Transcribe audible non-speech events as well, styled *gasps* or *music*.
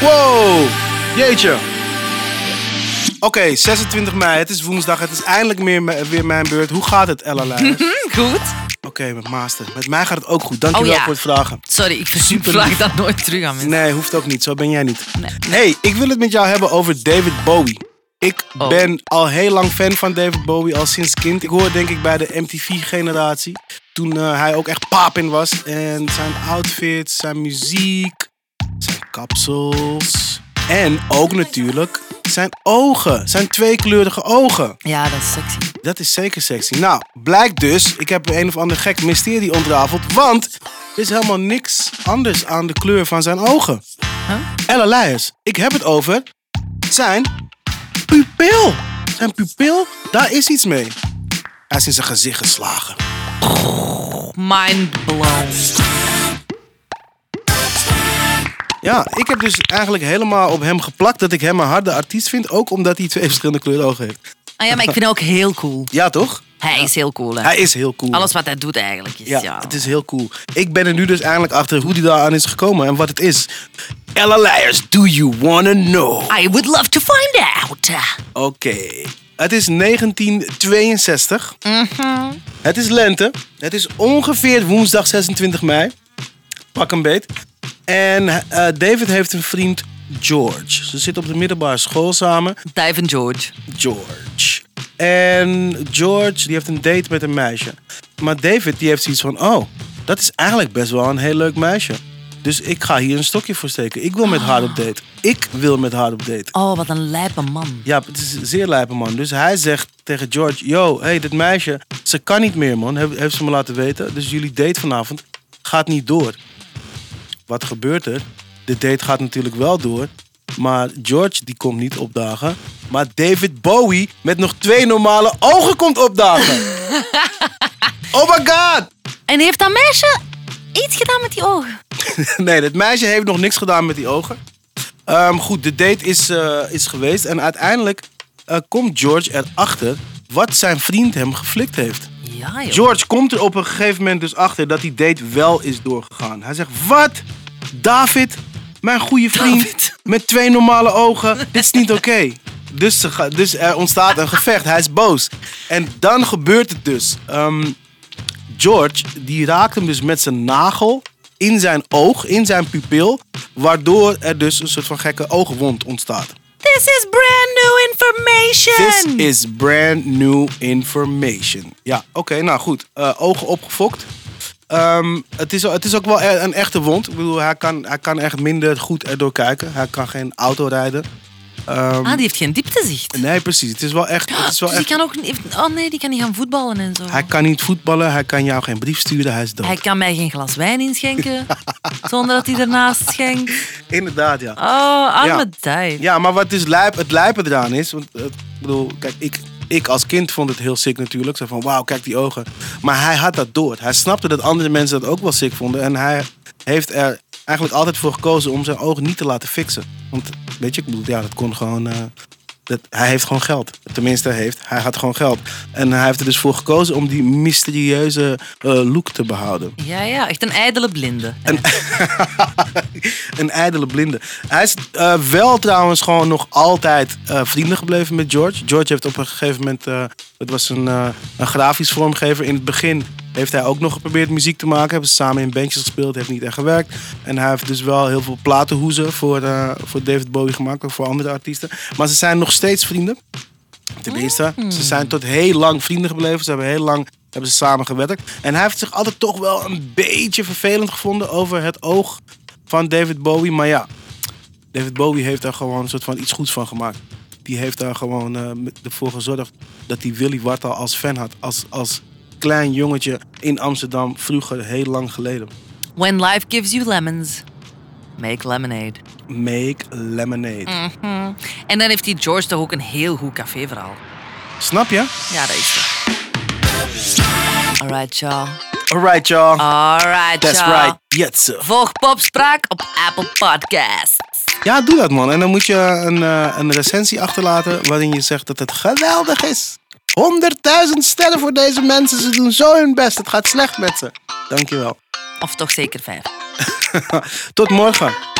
Wow, jeetje. Oké, 26 mei, het is woensdag, het is eindelijk meer, weer mijn beurt. Hoe gaat het, Ella Leijers? Goed. Oké, met Master. Met mij gaat het ook goed. Dankjewel Oh ja. voor het vragen. Sorry, ik Super vraag dat nooit terug aan mensen. Nee, hoeft ook niet. Zo ben jij niet. Nee. Hey, ik wil het met jou hebben over David Bowie. Ik Oh. ben al heel lang fan van David Bowie, al sinds kind. Ik hoor denk ik bij de MTV-generatie. Toen eh, hij ook echt pap in was. En zijn outfits, zijn muziek, kapsels. En ook natuurlijk zijn ogen. Zijn tweekleurige ogen. Ja, dat is sexy. Dat is zeker sexy. Nou, blijkt dus, ik heb een of ander gek mysterie ontrafeld. Want er is helemaal niks anders aan de kleur van zijn ogen. Huh? Ella Leijers, ik heb het over zijn pupil. Zijn pupil, daar is iets mee. Hij is in zijn gezicht geslagen. Mind blown. Ja, ik heb dus eigenlijk helemaal op hem geplakt dat ik hem een harde artiest vind. Ook omdat hij twee verschillende kleuren ogen heeft. Ah ja, maar ik vind hem ook heel cool. Ja, toch? Hij is heel cool, hè. Hij is heel cool. Alles wat hij doet eigenlijk is, Ja, ja. het is heel cool. Ik ben er nu dus eindelijk achter hoe die daar aan is gekomen en wat het is. Ella Leijers, do you wanna know? I would love to find out. Oké. Het is 1962. Het is lente. Het is ongeveer woensdag 26 mei. Pak een beet. En eh, David heeft een vriend, George. Ze zitten op de middelbare school samen. Dave en George. George. En George die heeft een date met een meisje. Maar David die heeft zoiets van... Oh, dat is eigenlijk best wel een heel leuk meisje. Dus ik ga hier een stokje voor steken. Ik wil met haar op date. Ik wil met haar op date. Oh, wat een lijpe man. Ja, het is een zeer lijpe man. Dus hij zegt tegen George... Yo, hey, dit meisje, ze kan niet meer, man. Heeft, heeft ze me laten weten. Dus jullie date vanavond gaat niet door. Wat gebeurt er? De date gaat natuurlijk wel door. Maar George, die komt niet opdagen. Maar David Bowie met nog twee normale ogen komt opdagen. *laughs* oh my god! En heeft dat meisje iets gedaan met die ogen? *laughs* nee, dat meisje heeft nog niks gedaan met die ogen. Ehm, goed, de date is, eh, is geweest. En uiteindelijk eh, komt George erachter wat zijn vriend hem geflikt heeft. Ja, joh. George komt er op een gegeven moment dus achter dat die date wel is doorgegaan. Hij zegt, wat? David, mijn goede vriend, David. met twee normale ogen, dit is niet oké. Dus, dus er ontstaat een gevecht, hij is boos. En dan gebeurt het dus. Ehm, George, die raakt hem dus met zijn nagel in zijn oog, in zijn pupil. Waardoor er dus een soort van gekke oogwond ontstaat. This is brand new information. This is brand new information. Ja, oké, nou goed. Eh, ogen opgefokt. Ehm, het, is, het is ook wel een echte wond. Ik bedoel, hij kan, hij kan echt minder goed erdoor kijken. Hij kan geen auto rijden. Ehm, Ah, die heeft geen dieptezicht. nee, precies. Het is wel echt... Het is wel *gasps* Dus die echt kan ook niet... Oh nee, die kan niet gaan voetballen en zo. hij kan niet voetballen. Hij kan jou geen brief sturen. Hij is dood. Hij kan mij geen glas wijn inschenken *laughs* zonder dat hij ernaast schenkt. Inderdaad, ja. Oh, arme Ja. tijd. Ja, maar wat dus lijp, het lijpe eraan is... Want, eh, ik bedoel, kijk, ik, ik als kind vond het heel sick natuurlijk. Zo van, wauw, kijk die ogen. Maar hij had dat door. Hij snapte dat andere mensen dat ook wel sick vonden. En hij heeft er eigenlijk altijd voor gekozen om zijn ogen niet te laten fixen. Want, weet je, ik bedoel, ja, dat kon gewoon... eh, dat, hij heeft gewoon geld. Tenminste, hij heeft. Hij had gewoon geld. En hij heeft er dus voor gekozen om die mysterieuze eh, look te behouden. Ja, ja, echt een ijdele blinde. een *laughs* ijdele blinde. Hij is eh, wel trouwens gewoon nog altijd eh, vrienden gebleven met George. George heeft op een gegeven moment, het was een, een grafisch vormgever. In het begin heeft hij ook nog geprobeerd muziek te maken. Hebben ze samen in bandjes gespeeld, heeft niet echt gewerkt. En hij heeft dus wel heel veel platenhoezen voor, eh, voor David Bowie gemaakt, ook voor andere artiesten. Maar ze zijn nog steeds vrienden. Tenminste, ze zijn tot heel lang vrienden gebleven. Ze hebben heel lang hebben ze samen gewerkt. En hij heeft zich altijd toch wel een beetje vervelend gevonden over het oog van David Bowie. Maar ja, David Bowie heeft daar gewoon een soort van iets goeds van gemaakt. Die heeft daar gewoon met- ervoor gezorgd dat hij Willy Wartaal als fan had. Als, als klein jongetje in Amsterdam vroeger, heel lang geleden. When life gives you lemons, make lemonade. Make lemonade. Mhm. En dan heeft die George toch ook een heel goed caféverhaal. Snap je? Ja, dat is het. Alright, y'all. Alright, y'all. Alright, That's y'all. right. Yes. Volg Popspraak op Apple Podcasts. Ja, doe dat man. En dan moet je een, eh, een recensie achterlaten waarin je zegt dat het geweldig is. 100.000 sterren voor deze mensen. Ze doen zo hun best. Het gaat slecht met ze. Dankjewel. Of toch zeker vijf. *laughs* Tot morgen.